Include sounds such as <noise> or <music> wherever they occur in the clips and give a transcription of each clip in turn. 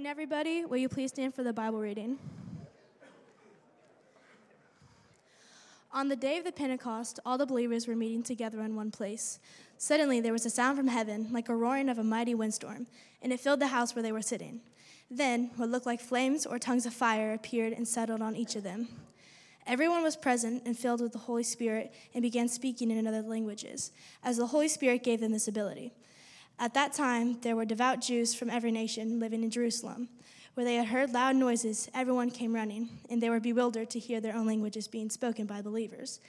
morning, everybody. Will you please stand for the Bible reading? On the day of the Pentecost, all the believers were meeting together in one place. Suddenly, there was a sound from heaven, like a roaring of a mighty windstorm, and it filled the house where they were sitting. Then, what looked like flames or tongues of fire appeared and settled on each of them. Everyone was present and filled with the Holy Spirit and began speaking in other languages, as the Holy Spirit gave them this ability. At that time, there were devout Jews from every nation living in Jerusalem. Where they had heard loud noises, everyone came running, and they were bewildered to hear their own languages being spoken by believers.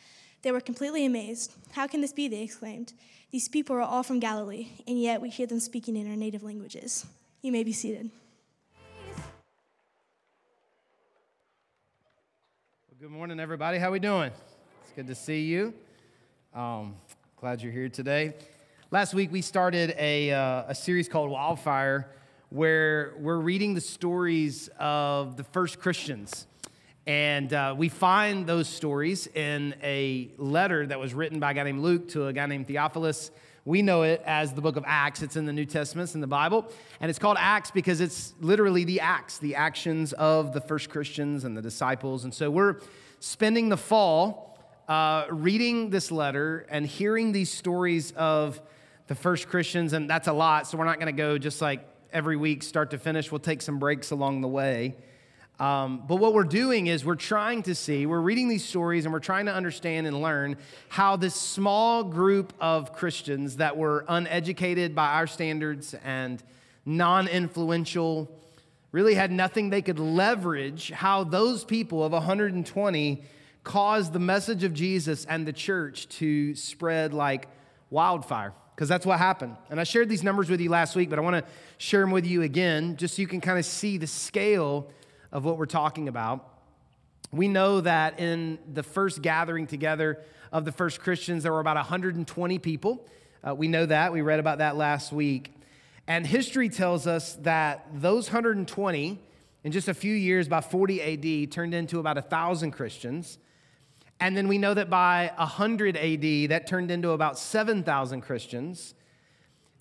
They were completely amazed. How can this be? They exclaimed. These people are all from Galilee, and yet we hear them speaking in our native languages. You may be seated. Well, good morning, everybody. How we doing? It's good to see you. Um, glad you're here today. Last week, we started a, uh, a series called Wildfire, where we're reading the stories of the first Christians. And uh, we find those stories in a letter that was written by a guy named Luke to a guy named Theophilus. We know it as the book of Acts. It's in the New Testament, it's in the Bible. And it's called Acts because it's literally the acts, the actions of the first Christians and the disciples. And so we're spending the fall uh, reading this letter and hearing these stories of the first Christians, and that's a lot, so we're not going to go just like every week, start to finish. We'll take some breaks along the way. Um, but what we're doing is we're trying to see, we're reading these stories and we're trying to understand and learn how this small group of Christians that were uneducated by our standards and non influential, really had nothing they could leverage, how those people of 120 caused the message of Jesus and the church to spread like wildfire because that's what happened. And I shared these numbers with you last week, but I want to share them with you again just so you can kind of see the scale of what we're talking about. We know that in the first gathering together of the first Christians, there were about 120 people. Uh, we know that. We read about that last week. And history tells us that those 120, in just a few years, by 40 AD, turned into about 1,000 Christians. And then we know that by 100 AD, that turned into about 7,000 Christians.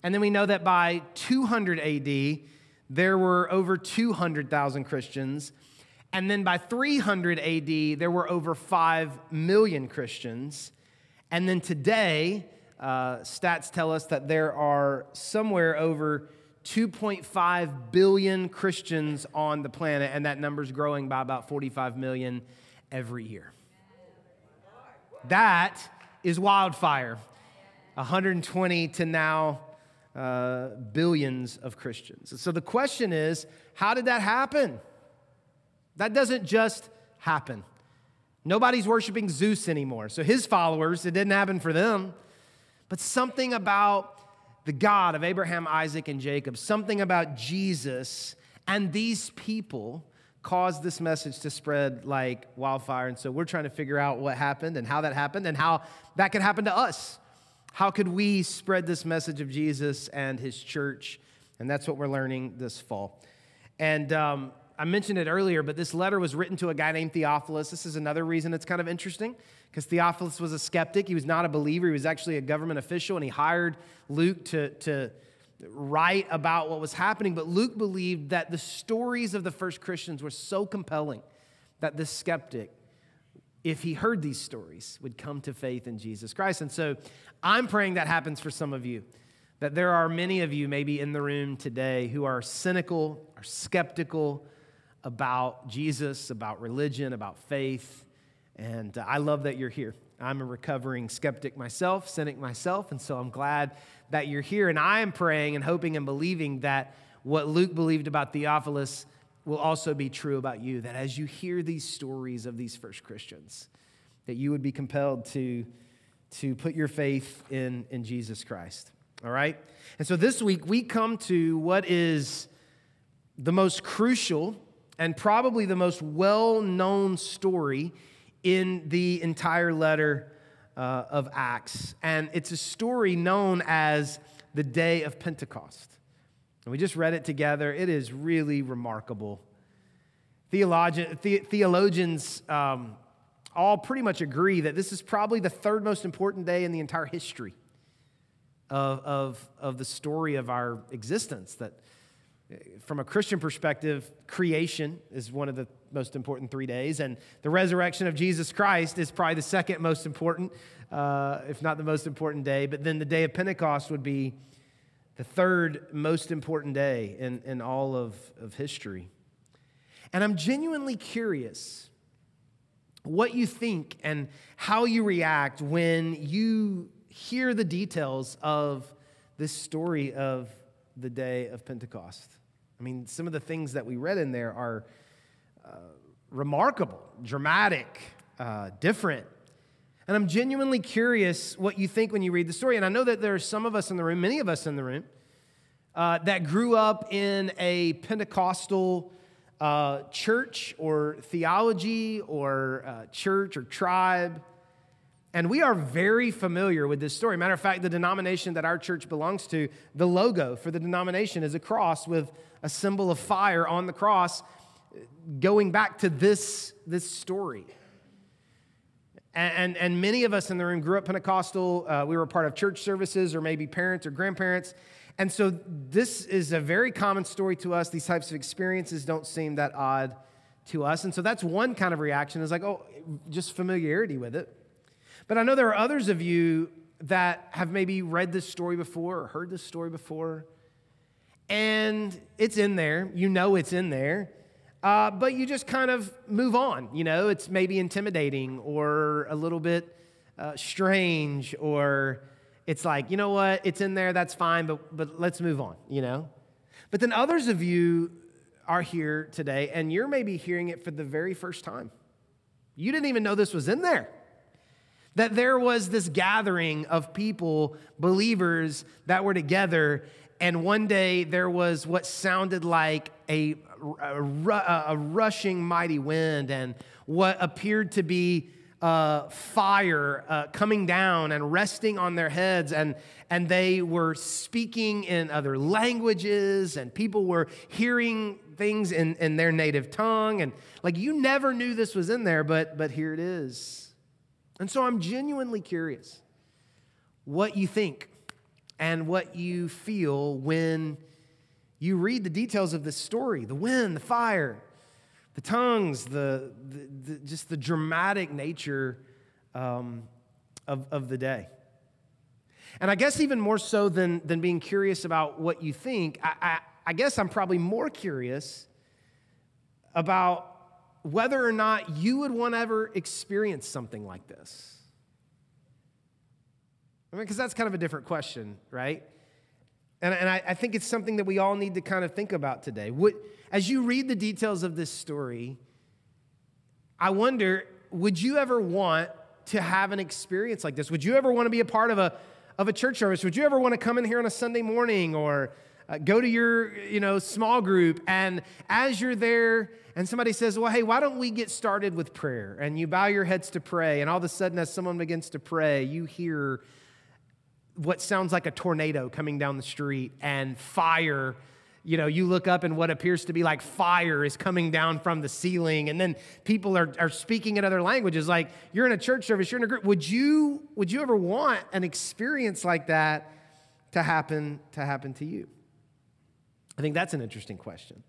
And then we know that by 200 AD, there were over 200,000 Christians. And then by 300 AD, there were over 5 million Christians. And then today, uh, stats tell us that there are somewhere over 2.5 billion Christians on the planet, and that number's growing by about 45 million every year. That is wildfire. 120 to now uh, billions of Christians. So the question is how did that happen? That doesn't just happen. Nobody's worshiping Zeus anymore. So his followers, it didn't happen for them. But something about the God of Abraham, Isaac, and Jacob, something about Jesus and these people caused this message to spread like wildfire. And so we're trying to figure out what happened and how that happened and how that could happen to us. How could we spread this message of Jesus and his church? And that's what we're learning this fall. And um, I mentioned it earlier, but this letter was written to a guy named Theophilus. This is another reason it's kind of interesting because Theophilus was a skeptic. He was not a believer, he was actually a government official, and he hired Luke to, to write about what was happening, but Luke believed that the stories of the first Christians were so compelling that this skeptic, if he heard these stories, would come to faith in Jesus Christ. And so I'm praying that happens for some of you, that there are many of you maybe in the room today who are cynical, are skeptical about Jesus, about religion, about faith. And uh, I love that you're here. I'm a recovering skeptic myself, cynic myself, and so I'm glad that you're here. And I am praying and hoping and believing that what Luke believed about Theophilus will also be true about you. That as you hear these stories of these first Christians, that you would be compelled to, to put your faith in, in Jesus Christ. All right? And so this week we come to what is the most crucial and probably the most well known story in the entire letter uh, of Acts. And it's a story known as the day of Pentecost. And we just read it together. It is really remarkable. Theologian, the, theologians um, all pretty much agree that this is probably the third most important day in the entire history of, of, of the story of our existence. That from a Christian perspective, creation is one of the most important three days, and the resurrection of Jesus Christ is probably the second most important, uh, if not the most important day. But then the day of Pentecost would be the third most important day in, in all of, of history. And I'm genuinely curious what you think and how you react when you hear the details of this story of the day of Pentecost. I mean, some of the things that we read in there are remarkable, dramatic, uh, different. And I'm genuinely curious what you think when you read the story. And I know that there are some of us in the room, many of us in the room, uh, that grew up in a Pentecostal uh, church or theology or uh, church or tribe. And we are very familiar with this story. Matter of fact, the denomination that our church belongs to, the logo for the denomination is a cross with a symbol of fire on the cross, going back to this, this story. And, and, many of us in the room grew up Pentecostal. Uh, we were part of church services or maybe parents or grandparents. And so this is a very common story to us. These types of experiences don't seem that odd to us. And so that's one kind of reaction is like, oh, just familiarity with it. But I know there are others of you that have maybe read this story before or heard this story before. And it's in there. You know it's in there. Uh, but you just kind of move on. You know, it's maybe intimidating or a little bit uh, strange or it's like, you know what, it's in there, that's fine, but, but let's move on, you know? But then others of you are here today and you're maybe hearing it for the very first time. You didn't even know this was in there. That there was this gathering of people, believers, that were together, and one day there was what sounded like a, a, a rushing mighty wind and what appeared to be uh, fire uh, coming down and resting on their heads, and, and they were speaking in other languages, and people were hearing things in, in their native tongue. And like you never knew this was in there, but, but here it is. And so I'm genuinely curious what you think and what you feel when you read the details of this story the wind, the fire, the tongues, the, the, the just the dramatic nature um, of, of the day. And I guess even more so than, than being curious about what you think, I, I, I guess I'm probably more curious about whether or not you would want to ever experience something like this. I mean, because that's kind of a different question, right? And, and I, I, think it's something that we all need to kind of think about today. Would, as you read the details of this story, I wonder would you ever want to have an experience like this? Would you ever want to be a part of a, of a church service? Would you ever want to come in here on a Sunday morning or uh, go to your you know, small group and as you're there and somebody says, Well, hey, why don't we get started with prayer? And you bow your heads to pray, and all of a sudden, as someone begins to pray, you hear what sounds like a tornado coming down the street and fire you know you look up and what appears to be like fire is coming down from the ceiling. And then people are, are speaking in other languages like you're in a church service you're in a group. Would you would you ever want an experience like that to happen to happen to you? I think that's an interesting question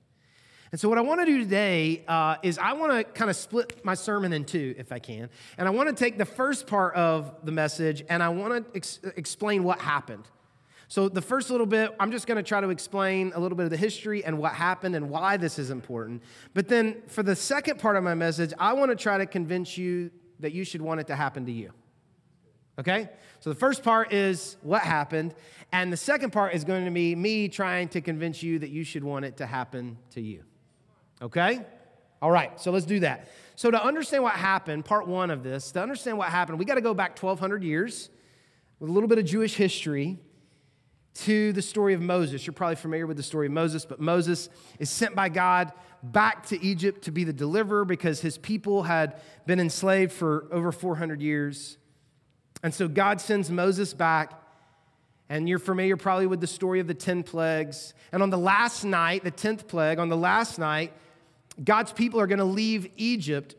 and so, what I want to do today uh, is I want to kind of split my sermon in two, if I can. And I want to take the first part of the message and I want to ex- explain what happened. So, the first little bit, I'm just going to try to explain a little bit of the history and what happened and why this is important. But then, for the second part of my message, I want to try to convince you that you should want it to happen to you. Okay? So, the first part is what happened. And the second part is going to be me trying to convince you that you should want it to happen to you. Okay? All right, so let's do that. So, to understand what happened, part one of this, to understand what happened, we got to go back 1,200 years with a little bit of Jewish history to the story of Moses. You're probably familiar with the story of Moses, but Moses is sent by God back to Egypt to be the deliverer because his people had been enslaved for over 400 years. And so God sends Moses back and you're familiar probably with the story of the 10 plagues. And on the last night, the 10th plague, on the last night, God's people are going to leave Egypt.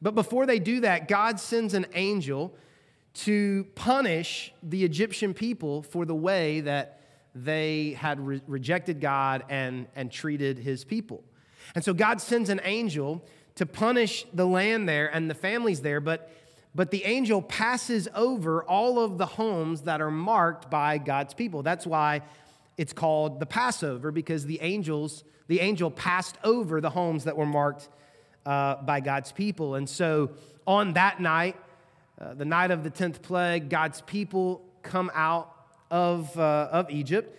But before they do that, God sends an angel to punish the Egyptian people for the way that they had re- rejected God and, and treated his people. And so God sends an angel to punish the land there and the families there, but, but the angel passes over all of the homes that are marked by God's people. That's why it's called the Passover, because the angels, the angel passed over the homes that were marked uh, by God's people. And so on that night, uh, the night of the 10th plague, God's people come out of, uh, of Egypt.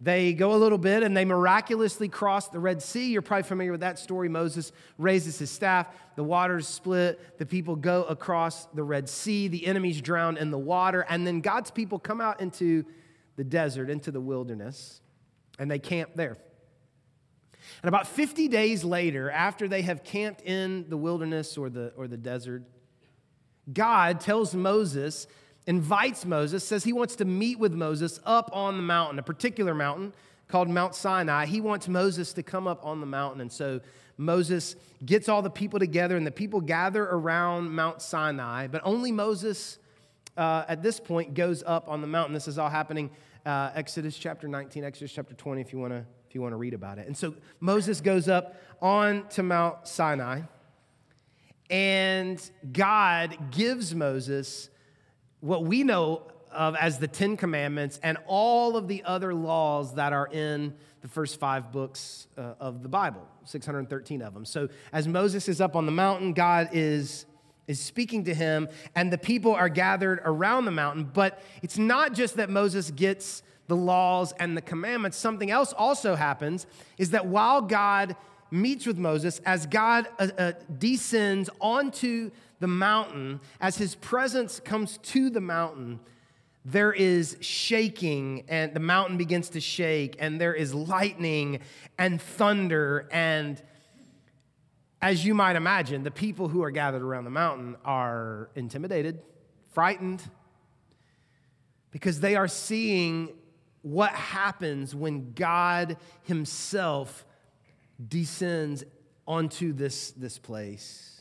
They go a little bit and they miraculously cross the Red Sea. You're probably familiar with that story. Moses raises his staff, the waters split, the people go across the Red Sea, the enemies drown in the water, and then God's people come out into the desert, into the wilderness, and they camp there. And about 50 days later, after they have camped in the wilderness or the, or the desert, God tells Moses, invites Moses, says he wants to meet with Moses up on the mountain, a particular mountain called Mount Sinai. He wants Moses to come up on the mountain. And so Moses gets all the people together, and the people gather around Mount Sinai, but only Moses uh, at this point goes up on the mountain. This is all happening uh, Exodus chapter 19, Exodus chapter 20, if you want to if you want to read about it. And so Moses goes up on to Mount Sinai, and God gives Moses what we know of as the Ten Commandments and all of the other laws that are in the first five books uh, of the Bible, 613 of them. So as Moses is up on the mountain, God is, is speaking to him, and the people are gathered around the mountain. But it's not just that Moses gets the laws and the commandments. Something else also happens is that while God meets with Moses, as God uh, uh, descends onto the mountain, as his presence comes to the mountain, there is shaking, and the mountain begins to shake, and there is lightning and thunder. And as you might imagine, the people who are gathered around the mountain are intimidated, frightened, because they are seeing what happens when God Himself descends onto this, this place.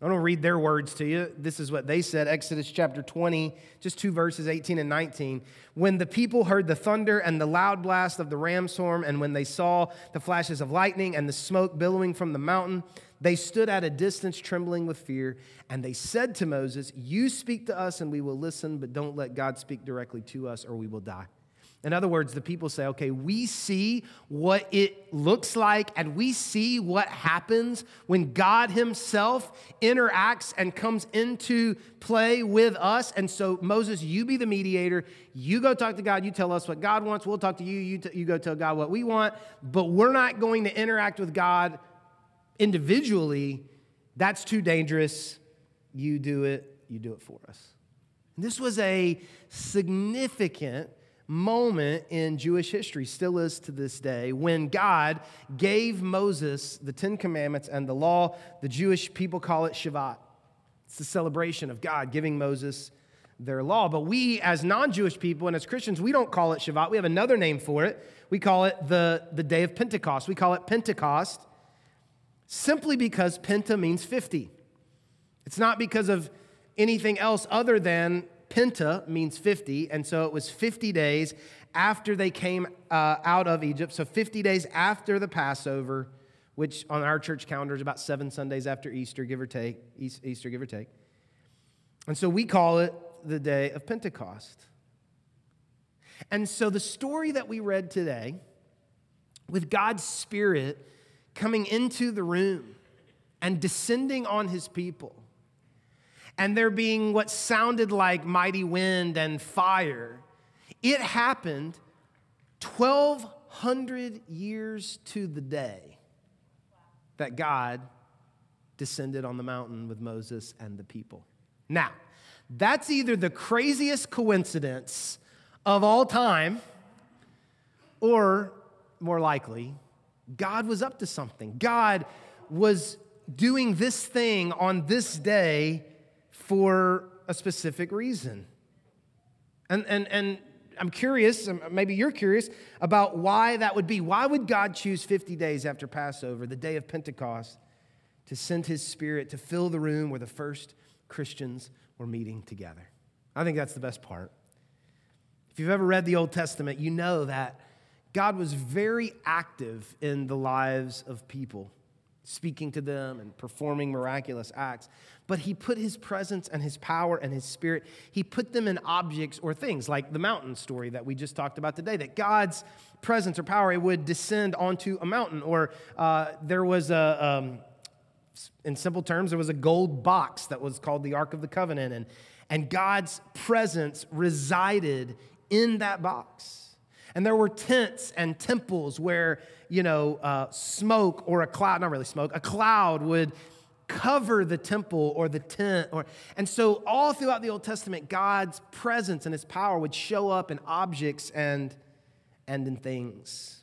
I want to read their words to you. This is what they said Exodus chapter 20, just two verses 18 and 19. When the people heard the thunder and the loud blast of the ram's horn, and when they saw the flashes of lightning and the smoke billowing from the mountain, they stood at a distance, trembling with fear. And they said to Moses, You speak to us, and we will listen, but don't let God speak directly to us, or we will die. In other words, the people say, okay, we see what it looks like and we see what happens when God Himself interacts and comes into play with us. And so, Moses, you be the mediator. You go talk to God. You tell us what God wants. We'll talk to you. You, t- you go tell God what we want. But we're not going to interact with God individually. That's too dangerous. You do it. You do it for us. And this was a significant moment in Jewish history, still is to this day, when God gave Moses the Ten Commandments and the law. The Jewish people call it Shabbat. It's the celebration of God giving Moses their law. But we, as non Jewish people and as Christians, we don't call it Shabbat. We have another name for it. We call it the, the day of Pentecost. We call it Pentecost simply because Penta means 50. It's not because of anything else other than Penta means 50, and so it was 50 days after they came uh, out of Egypt. So 50 days after the Passover, which on our church calendar is about seven Sundays after Easter, give or take. Easter, give or take. And so we call it the day of Pentecost. And so the story that we read today, with God's Spirit coming into the room and descending on his people, and there being what sounded like mighty wind and fire. It happened 1,200 years to the day that God descended on the mountain with Moses and the people. Now, that's either the craziest coincidence of all time, or more likely, God was up to something. God was doing this thing on this day for a specific reason. And, and, and I'm curious, um, maybe you're curious, about why that would be. Why would God choose 50 days after Passover, the day of Pentecost, to send his spirit to fill the room where the first Christians were meeting together? I think that's the best part. If you've ever read the Old Testament, you know that God was very active in the lives of people, speaking to them and performing miraculous acts. But he put his presence and his power and his spirit, he put them in objects or things, like the mountain story that we just talked about today, that God's presence or power would descend onto a mountain. Or uh, there was a, um, in simple terms, there was a gold box that was called the Ark of the Covenant, and, and God's presence resided in that box. And there were tents and temples where, you know, uh, smoke or a cloud, not really smoke, a cloud would cover the temple or the tent. Or, and so, all throughout the Old Testament, God's presence and his power would show up in objects and, and in things.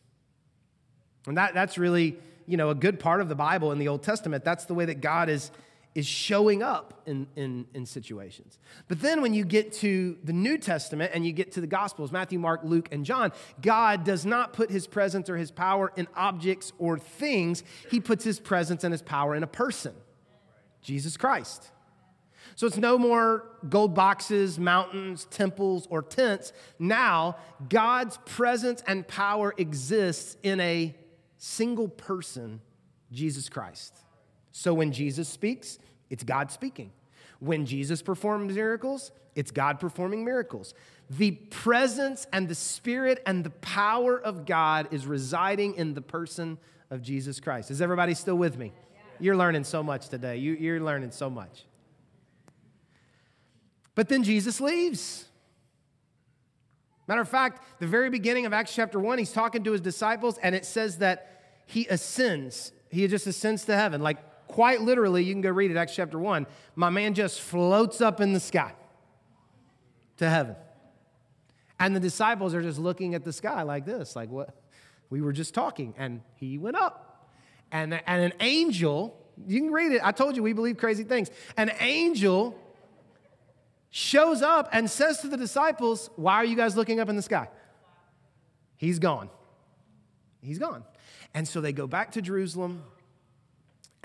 And that, that's really, you know, a good part of the Bible in the Old Testament. That's the way that God is is showing up in, in, in situations. But then when you get to the New Testament and you get to the Gospels, Matthew, Mark, Luke, and John, God does not put his presence or his power in objects or things. He puts his presence and his power in a person, Jesus Christ. So it's no more gold boxes, mountains, temples, or tents. Now, God's presence and power exists in a single person, Jesus Christ. So when Jesus speaks, it's God speaking. When Jesus performs miracles, it's God performing miracles. The presence and the spirit and the power of God is residing in the person of Jesus Christ. Is everybody still with me? You're learning so much today. You, are learning so much. But then Jesus leaves. Matter of fact, the very beginning of Acts chapter 1, he's talking to his disciples, and it says that he ascends. He just ascends to heaven. Like quite literally, you can go read it, Acts chapter 1. My man just floats up in the sky to heaven. And the disciples are just looking at the sky like this, like what? We were just talking, and he went up. And, and an angel, you can read it. I told you we believe crazy things. An angel shows up and says to the disciples, Why are you guys looking up in the sky? He's gone. He's gone. And so they go back to Jerusalem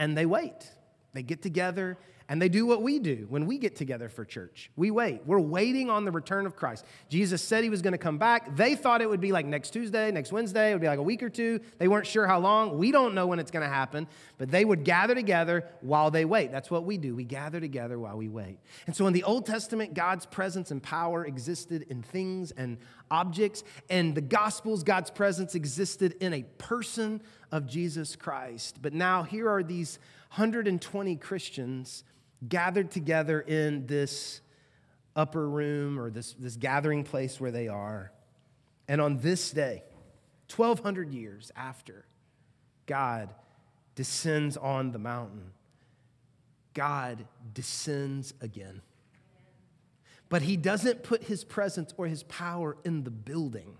and they wait. They get together and they do what we do when we get together for church. We wait. We're waiting on the return of Christ. Jesus said he was going to come back. They thought it would be like next Tuesday, next Wednesday. It would be like a week or two. They weren't sure how long. We don't know when it's going to happen, but they would gather together while they wait. That's what we do. We gather together while we wait. And so in the Old Testament, God's presence and power existed in things and objects. And the Gospels, God's presence existed in a person of Jesus Christ. But now here are these 120 Christians gathered together in this upper room or this, this gathering place where they are. And on this day, 1,200 years after God descends on the mountain, God descends again. But he doesn't put his presence or his power in the building.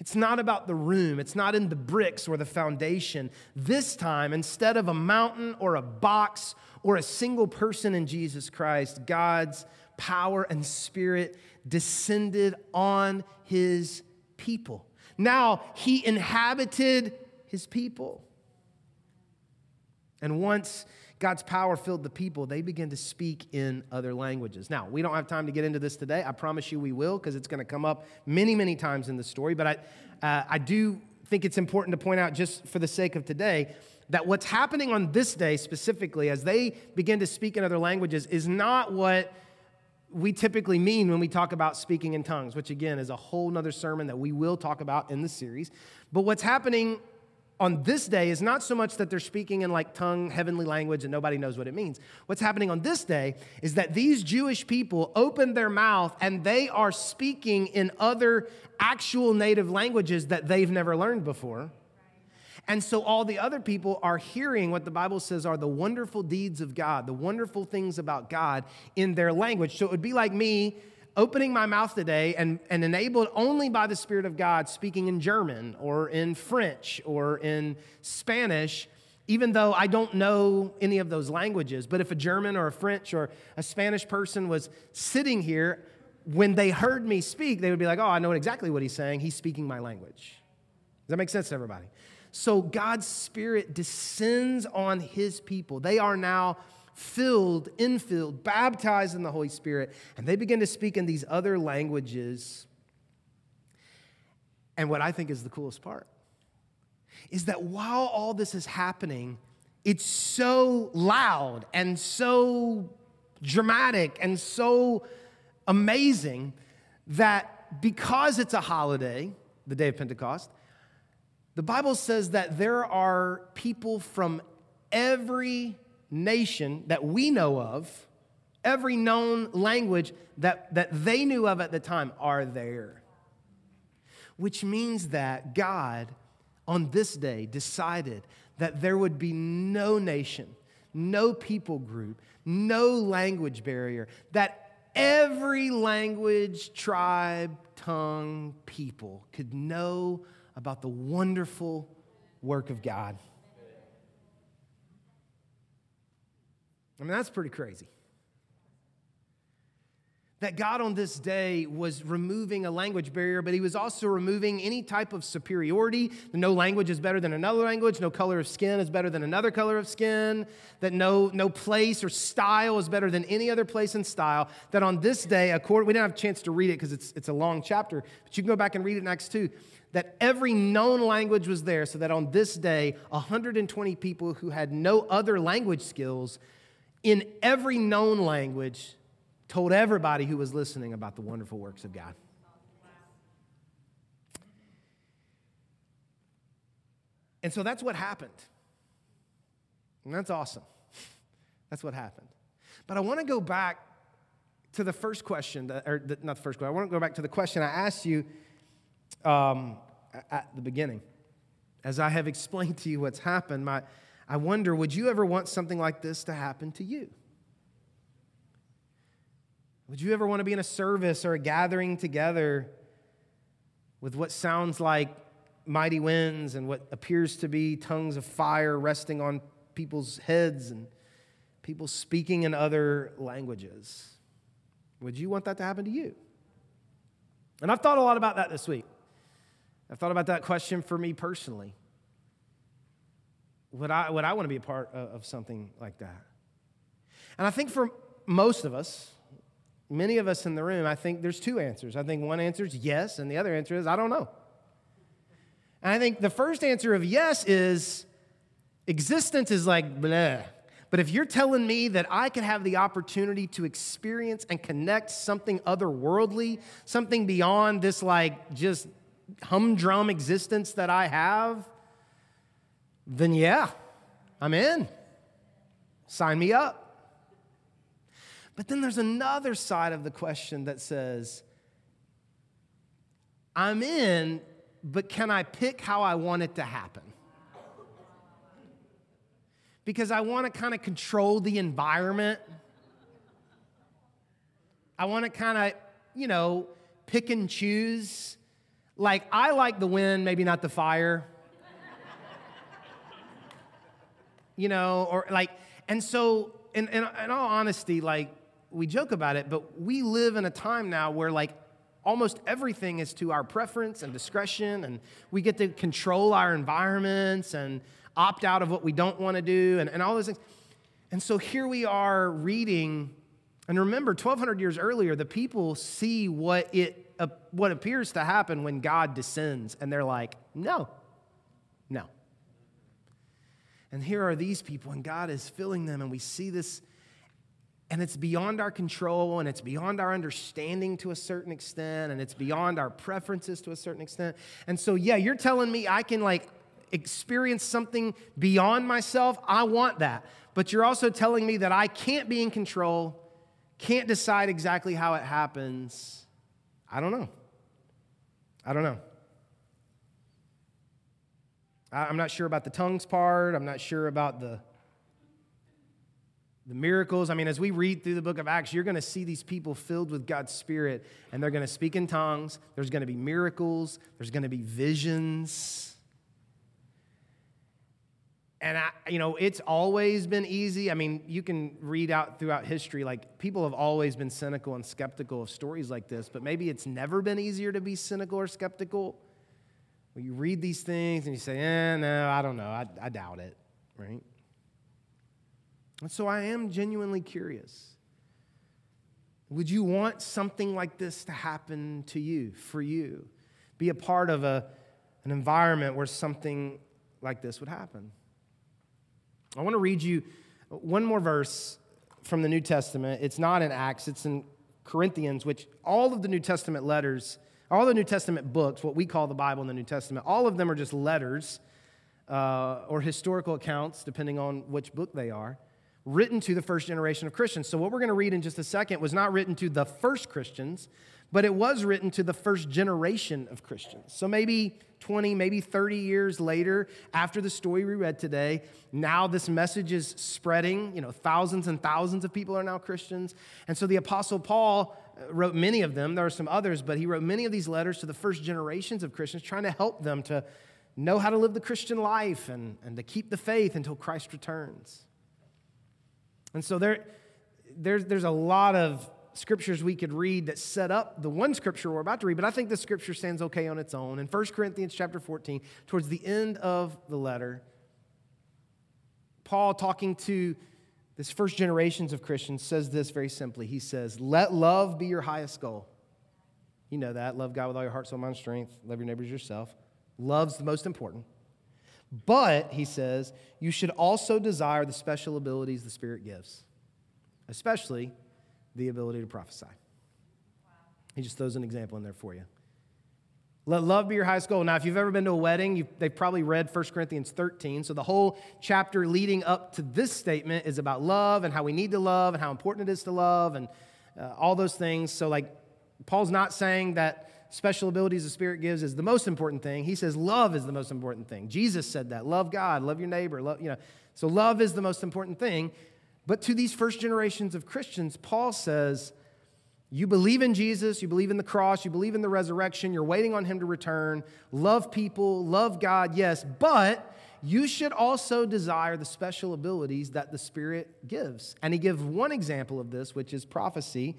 It's not about the room, it's not in the bricks or the foundation. This time, instead of a mountain or a box or a single person in Jesus Christ, God's power and spirit descended on his people. Now, he inhabited his people. And once God's power filled the people, they began to speak in other languages. Now, we don't have time to get into this today. I promise you we will because it's going to come up many, many times in the story. But I, uh, I do think it's important to point out, just for the sake of today, that what's happening on this day specifically as they begin to speak in other languages is not what we typically mean when we talk about speaking in tongues, which again is a whole nother sermon that we will talk about in the series. But what's happening on this day is not so much that they're speaking in like tongue, heavenly language, and nobody knows what it means. What's happening on this day is that these Jewish people open their mouth and they are speaking in other actual native languages that they've never learned before. And so all the other people are hearing what the Bible says are the wonderful deeds of God, the wonderful things about God in their language. So it would be like me opening my mouth today and, and enabled only by the Spirit of God speaking in German or in French or in Spanish, even though I don't know any of those languages. But if a German or a French or a Spanish person was sitting here, when they heard me speak, they would be like, oh, I know exactly what he's saying. He's speaking my language. Does that make sense to everybody? So God's Spirit descends on his people. They are now filled, infilled, baptized in the Holy Spirit, and they begin to speak in these other languages. And what I think is the coolest part is that while all this is happening, it's so loud and so dramatic and so amazing that because it's a holiday, the day of Pentecost, the Bible says that there are people from every nation that we know of, every known language that, that they knew of at the time are there. Which means that God, on this day, decided that there would be no nation, no people group, no language barrier, that every language, tribe, tongue, people could know about the wonderful work of God. I mean, that's pretty crazy. That God on this day was removing a language barrier, but He was also removing any type of superiority. No language is better than another language. No color of skin is better than another color of skin. That no, no place or style is better than any other place and style. That on this day, according, we didn't have a chance to read it because it's, it's a long chapter, but you can go back and read it next too that every known language was there, so that on this day, 120 people who had no other language skills in every known language told everybody who was listening about the wonderful works of God. And so that's what happened. And that's awesome. <laughs> That's what happened. But I want to go back to the first question, or not the first question, I want to go back to the question I asked you um, at the beginning. As I have explained to you what's happened, my, I wonder would you ever want something like this to happen to you? Would you ever want to be in a service or a gathering together with what sounds like mighty winds and what appears to be tongues of fire resting on people's heads and people speaking in other languages? Would you want that to happen to you? And I've thought a lot about that this week. I've thought about that question for me personally. Would I, would I want to be a part of something like that? And I think for most of us, many of us in the room, I think there's two answers. I think one answer is yes, and the other answer is I don't know. And I think the first answer of yes is existence is like blah. But if you're telling me that I could have the opportunity to experience and connect something otherworldly, something beyond this like just humdrum existence that I have, then yeah, I'm in. Sign me up. But then there's another side of the question that says, I'm in, but can I pick how I want it to happen? Because I want to kind of control the environment. I want to kind of, you know, pick and choose like, I like the wind, maybe not the fire. You know, or like, and so, in, in, in all honesty, like, we joke about it, but we live in a time now where, like, almost everything is to our preference and discretion, and we get to control our environments and opt out of what we don't want to do, and, and all those things. And so here we are reading, and remember, 1,200 years earlier, the people see what it what appears to happen when God descends, and they're like, no, no. And here are these people, and God is filling them, and we see this, and it's beyond our control, and it's beyond our understanding to a certain extent, and it's beyond our preferences to a certain extent. And so, yeah, you're telling me I can like experience something beyond myself. I want that. But you're also telling me that I can't be in control, can't decide exactly how it happens I don't know. I don't know. I'm not sure about the tongues part. I'm not sure about the, the miracles. I mean, as we read through the book of Acts, you're going to see these people filled with God's Spirit, and they're going to speak in tongues. There's going to be miracles, there's going to be visions. And I, you know, it's always been easy. I mean, you can read out throughout history, like people have always been cynical and skeptical of stories like this, but maybe it's never been easier to be cynical or skeptical. You read these things and you say, eh, no, I don't know, I, I doubt it, right? And so I am genuinely curious. Would you want something like this to happen to you, for you? be a part of a, an environment where something like this would happen. I want to read you one more verse from the New Testament. It's not in Acts, it's in Corinthians, which all of the New Testament letters, all the New Testament books, what we call the Bible in the New Testament, all of them are just letters uh, or historical accounts, depending on which book they are, written to the first generation of Christians. So, what we're going to read in just a second was not written to the first Christians, but it was written to the first generation of Christians. So, maybe 20, maybe 30 years later, after the story we read today, now this message is spreading. You know, thousands and thousands of people are now Christians. And so, the Apostle Paul wrote many of them. There are some others, but he wrote many of these letters to the first generations of Christians, trying to help them to know how to live the Christian life and, and to keep the faith until Christ returns. And so there, there's, there's a lot of scriptures we could read that set up the one scripture we're about to read, but I think the scripture stands okay on its own. In 1 Corinthians chapter 14, towards the end of the letter, Paul talking to this first generations of Christians says this very simply. He says, Let love be your highest goal. You know that. Love God with all your heart, soul, mind, and strength. Love your neighbors yourself. Love's the most important. But, he says, you should also desire the special abilities the Spirit gives, especially the ability to prophesy. He just throws an example in there for you. Let love be your highest goal. Now, if you've ever been to a wedding, they've probably read 1 Corinthians 13. So the whole chapter leading up to this statement is about love and how we need to love and how important it is to love and uh, all those things. So, like, Paul's not saying that special abilities the Spirit gives is the most important thing. He says love is the most important thing. Jesus said that. Love God, love your neighbor, love, you know. So love is the most important thing. But to these first generations of Christians, Paul says, you believe in Jesus, you believe in the cross, you believe in the resurrection, you're waiting on him to return, love people, love God, yes, but you should also desire the special abilities that the Spirit gives. And he gives one example of this, which is prophecy.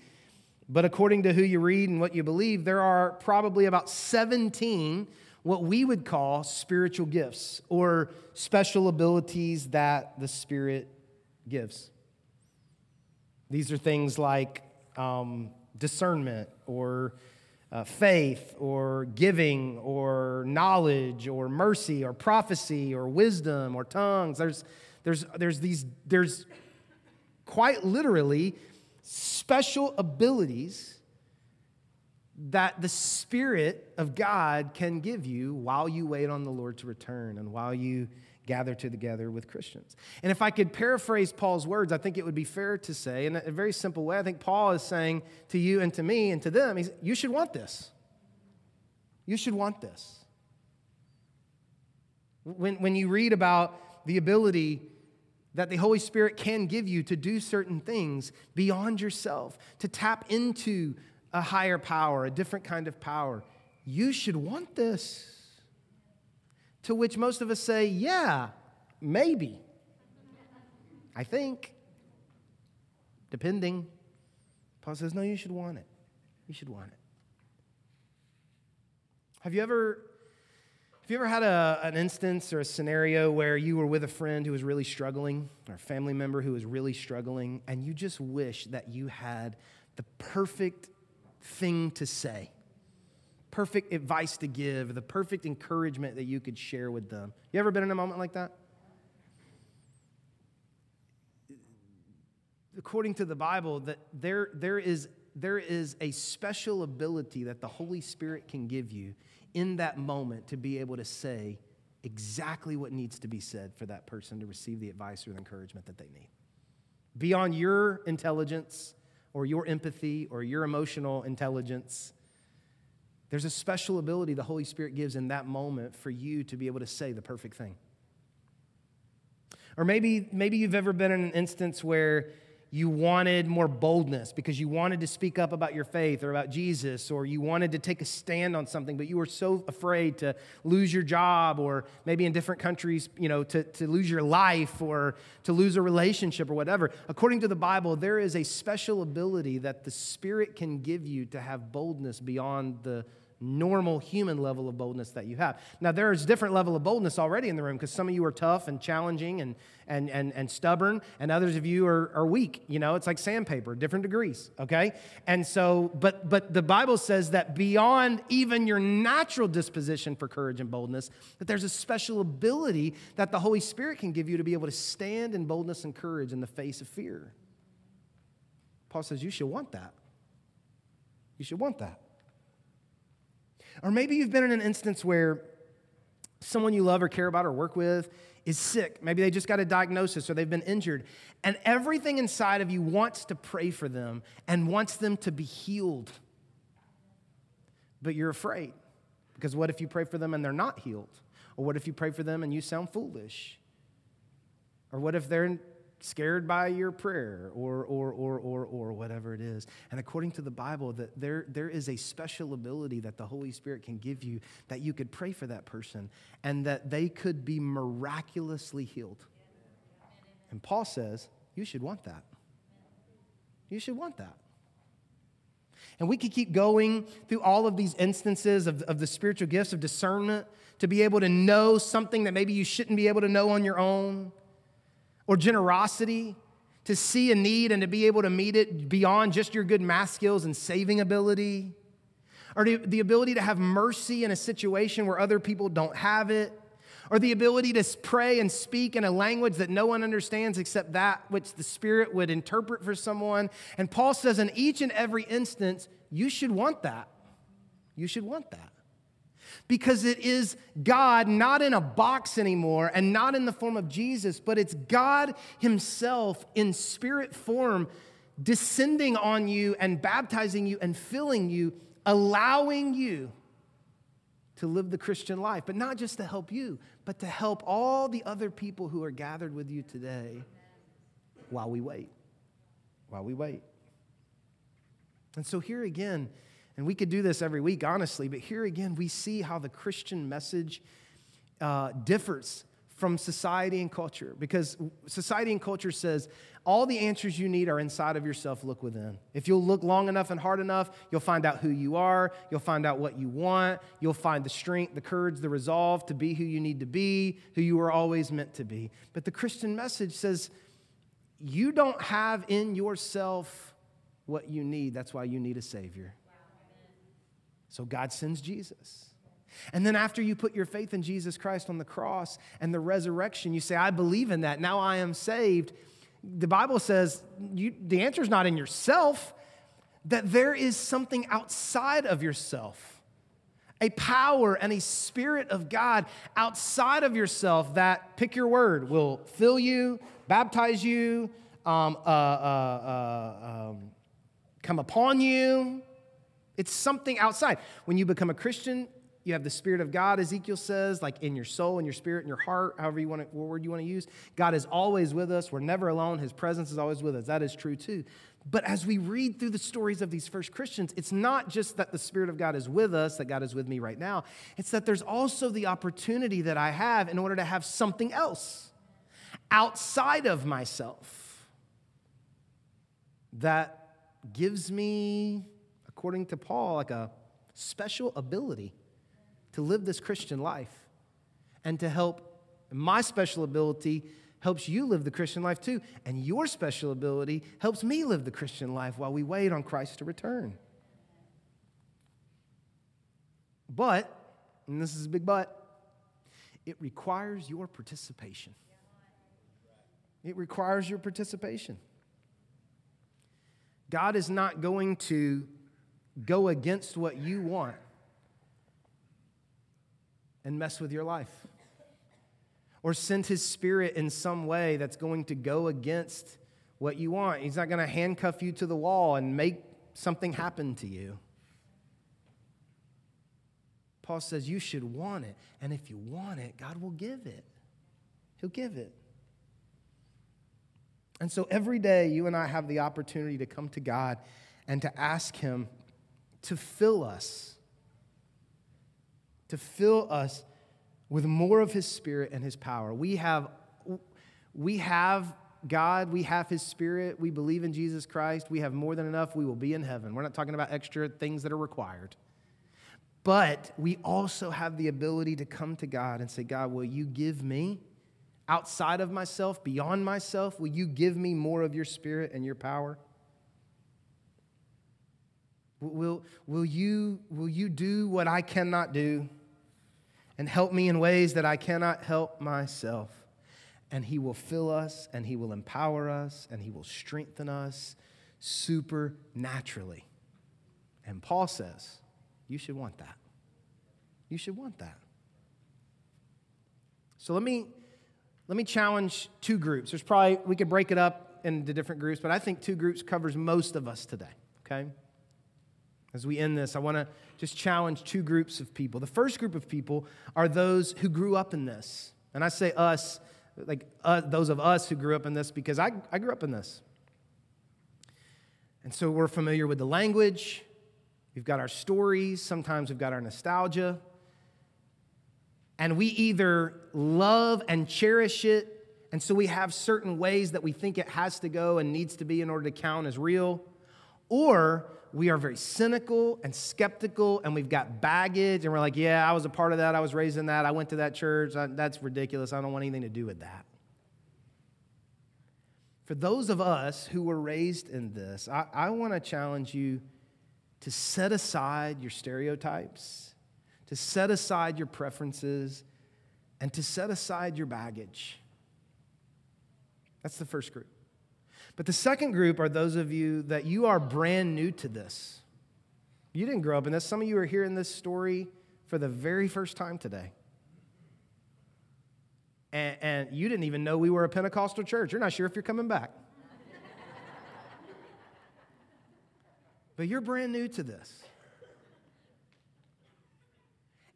But according to who you read and what you believe, there are probably about 17 what we would call spiritual gifts or special abilities that the Spirit gives. These are things like um, discernment or uh, faith or giving or knowledge or mercy or prophecy or wisdom or tongues. There's, there's, there's these, there's quite literally special abilities that the Spirit of God can give you while you wait on the Lord to return and while you gather together with Christians. And if I could paraphrase Paul's words, I think it would be fair to say, in a very simple way, I think Paul is saying to you and to me and to them, you should want this. You should want this. When, when you read about the ability that the Holy Spirit can give you to do certain things beyond yourself, to tap into a higher power, a different kind of power. You should want this. To which most of us say, yeah, maybe. I think. Depending. Paul says, no, you should want it. You should want it. Have you ever have you ever had a, an instance or a scenario where you were with a friend who was really struggling, or a family member who was really struggling, and you just wish that you had the perfect thing to say, perfect advice to give, the perfect encouragement that you could share with them? You ever been in a moment like that? According to the Bible, that there, there, is, there is a special ability that the Holy Spirit can give you in that moment to be able to say exactly what needs to be said for that person to receive the advice or the encouragement that they need. Beyond your intelligence or your empathy or your emotional intelligence, there's a special ability the Holy Spirit gives in that moment for you to be able to say the perfect thing. Or maybe, maybe you've ever been in an instance where you wanted more boldness because you wanted to speak up about your faith or about Jesus, or you wanted to take a stand on something, but you were so afraid to lose your job, or maybe in different countries, you know, to, to lose your life or to lose a relationship or whatever. According to the Bible, there is a special ability that the Spirit can give you to have boldness beyond the normal human level of boldness that you have. Now, there is different level of boldness already in the room because some of you are tough and challenging and, and, and, and stubborn, and others of you are, are weak. You know, it's like sandpaper, different degrees, okay? And so, but, but the Bible says that beyond even your natural disposition for courage and boldness, that there's a special ability that the Holy Spirit can give you to be able to stand in boldness and courage in the face of fear. Paul says you should want that. You should want that. Or maybe you've been in an instance where someone you love or care about or work with is sick. Maybe they just got a diagnosis or they've been injured. And everything inside of you wants to pray for them and wants them to be healed. But you're afraid. Because what if you pray for them and they're not healed? Or what if you pray for them and you sound foolish? Or what if they're scared by your prayer or, or, or, or, or whatever it is. And according to the Bible, that there, there is a special ability that the Holy Spirit can give you that you could pray for that person and that they could be miraculously healed. And Paul says, you should want that. You should want that. And we could keep going through all of these instances of, of the spiritual gifts of discernment to be able to know something that maybe you shouldn't be able to know on your own or generosity, to see a need and to be able to meet it beyond just your good math skills and saving ability, or the ability to have mercy in a situation where other people don't have it, or the ability to pray and speak in a language that no one understands except that which the Spirit would interpret for someone. And Paul says, in each and every instance, you should want that. You should want that because it is God not in a box anymore and not in the form of Jesus, but it's God Himself in spirit form descending on you and baptizing you and filling you, allowing you to live the Christian life, but not just to help you, but to help all the other people who are gathered with you today while we wait. While we wait. And so, here again, and we could do this every week, honestly, but here again, we see how the Christian message uh, differs from society and culture. Because society and culture says all the answers you need are inside of yourself. Look within. If you'll look long enough and hard enough you'll find out who you are you'll find out what you want you'll find the strength the courage the resolve to be who you need to be who you were always meant to be. But the christian message says you don't have in yourself what you need. That's why you need a savior so God sends Jesus. And then after you put your faith in Jesus Christ on the cross and the resurrection, you say, I believe in that. Now I am saved. The Bible says you, the answer is not in yourself, that there is something outside of yourself, a power and a spirit of God outside of yourself that, pick your word, will fill you, baptize you, um, uh, uh, uh, um, come upon you, it's something outside. When you become a Christian, you have the Spirit of God, Ezekiel says, like in your soul, in your spirit, in your heart, however you want to, word you want to use. God is always with us. We're never alone. His presence is always with us. That is true too. But as we read through the stories of these first Christians, it's not just that the Spirit of God is with us, that God is with me right now. It's that there's also the opportunity that I have in order to have something else outside of myself that gives me according to Paul, like a special ability to live this Christian life and to help. My special ability helps you live the Christian life too. And your special ability helps me live the Christian life while we wait on Christ to return. But, and this is a big but, it requires your participation. It requires your participation. God is not going to go against what you want and mess with your life. Or send his spirit in some way that's going to go against what you want. He's not going to handcuff you to the wall and make something happen to you. Paul says you should want it. And if you want it, God will give it. He'll give it. And so every day, you and I have the opportunity to come to God and to ask Him to fill us, to fill us with more of His Spirit and His power. We have, we have God, we have His Spirit, we believe in Jesus Christ, we have more than enough, we will be in heaven. We're not talking about extra things that are required. But we also have the ability to come to God and say, God, will you give me outside of myself, beyond myself? Will you give me more of your spirit and your power? Will, will, you, will you do what I cannot do and help me in ways that I cannot help myself? And He will fill us and He will empower us and He will strengthen us supernaturally. And Paul says, you should want that. You should want that. So let me let me challenge two groups. There's probably we could break it up into different groups, but I think two groups covers most of us today, okay? As we end this, I want to just challenge two groups of people. The first group of people are those who grew up in this. And I say us, like uh, those of us who grew up in this, because I, I grew up in this. And so we're familiar with the language, We've got our stories, sometimes we've got our nostalgia. And we either love and cherish it, and so we have certain ways that we think it has to go and needs to be in order to count as real, or we are very cynical and skeptical, and we've got baggage, and we're like, yeah, I was a part of that, I was raised in that, I went to that church, that's ridiculous, I don't want anything to do with that. For those of us who were raised in this, I, I want to challenge you to set aside your stereotypes, to set aside your preferences, and to set aside your baggage. That's the first group. But the second group are those of you that you are brand new to this. You didn't grow up in this. Some of you are hearing this story for the very first time today. And, and you didn't even know we were a Pentecostal church. You're not sure if you're coming back. but you're brand new to this.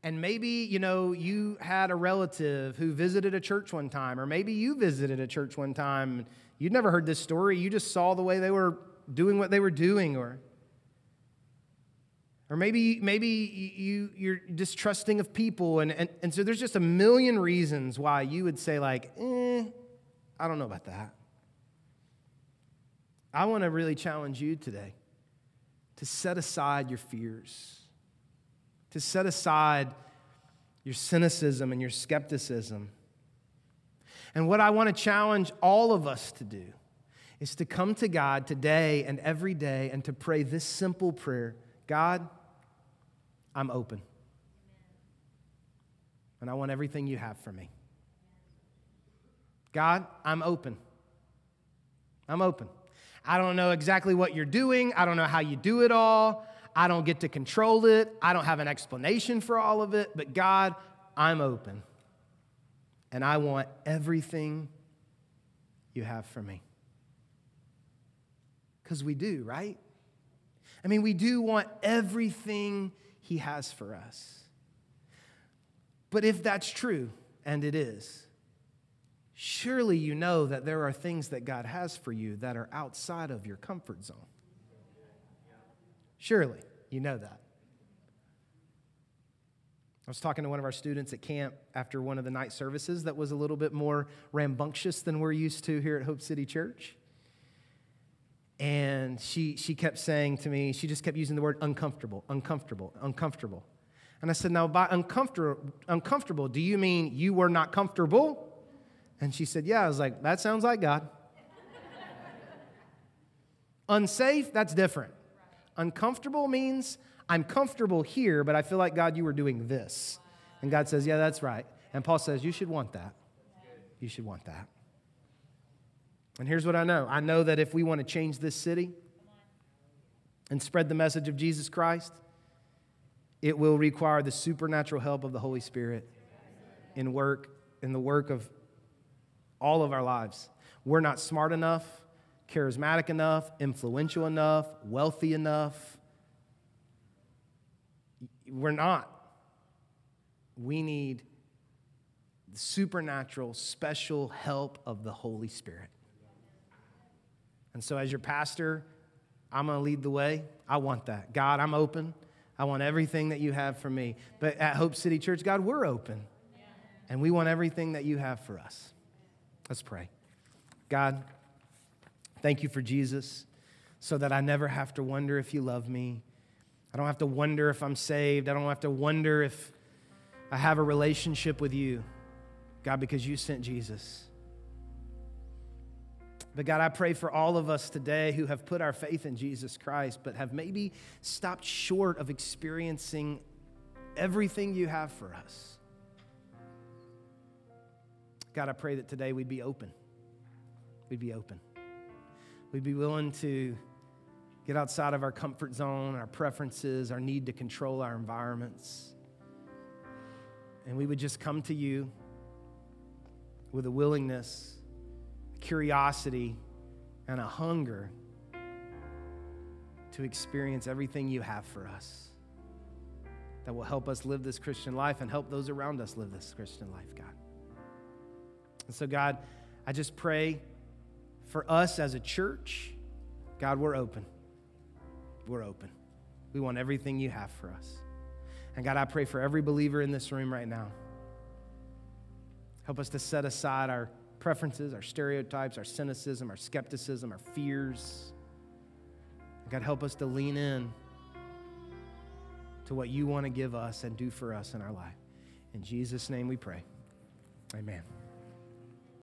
And maybe, you know, you had a relative who visited a church one time, or maybe you visited a church one time. You'd never heard this story. You just saw the way they were doing what they were doing, or or maybe, maybe you, you're distrusting of people. And, and, and so there's just a million reasons why you would say, like, eh, I don't know about that. I want to really challenge you today to set aside your fears, to set aside your cynicism and your skepticism. And what I want to challenge all of us to do is to come to God today and every day and to pray this simple prayer God, I'm open. And I want everything you have for me. God, I'm open. I'm open. I don't know exactly what you're doing. I don't know how you do it all. I don't get to control it. I don't have an explanation for all of it. But God, I'm open. And I want everything you have for me. Because we do, right? I mean, we do want everything He has for us. But if that's true, and it is, surely you know that there are things that God has for you that are outside of your comfort zone. Surely you know that. I was talking to one of our students at camp after one of the night services that was a little bit more rambunctious than we're used to here at Hope City Church. And she, she kept saying to me, she just kept using the word uncomfortable, uncomfortable, uncomfortable. And I said, Now, by uncomfortable, uncomfortable, do you mean you were not comfortable? And she said, Yeah. I was like, That sounds like God. <laughs> Unsafe, that's different. Uncomfortable means I'm comfortable here, but I feel like, God, you were doing this. And God says, Yeah, that's right. And Paul says, You should want that. You should want that. And here's what I know I know that if we want to change this city and spread the message of Jesus Christ, it will require the supernatural help of the Holy Spirit in work, in the work of all of our lives. We're not smart enough, charismatic enough, influential enough, wealthy enough. We're not. We need the supernatural, special help of the Holy Spirit. And so, as your pastor, I'm going to lead the way. I want that. God, I'm open. I want everything that you have for me. But at Hope City Church, God, we're open. And we want everything that you have for us. Let's pray. God, thank you for Jesus so that I never have to wonder if you love me I don't have to wonder if I'm saved. I don't have to wonder if I have a relationship with you, God, because you sent Jesus. But God, I pray for all of us today who have put our faith in Jesus Christ, but have maybe stopped short of experiencing everything you have for us. God, I pray that today we'd be open. We'd be open. We'd be willing to get outside of our comfort zone, our preferences, our need to control our environments. And we would just come to you with a willingness, a curiosity, and a hunger to experience everything you have for us that will help us live this Christian life and help those around us live this Christian life, God. And so, God, I just pray for us as a church, God, we're open. We're open. We want everything you have for us. And God, I pray for every believer in this room right now. Help us to set aside our preferences, our stereotypes, our cynicism, our skepticism, our fears. God, help us to lean in to what you want to give us and do for us in our life. In Jesus' name we pray. Amen.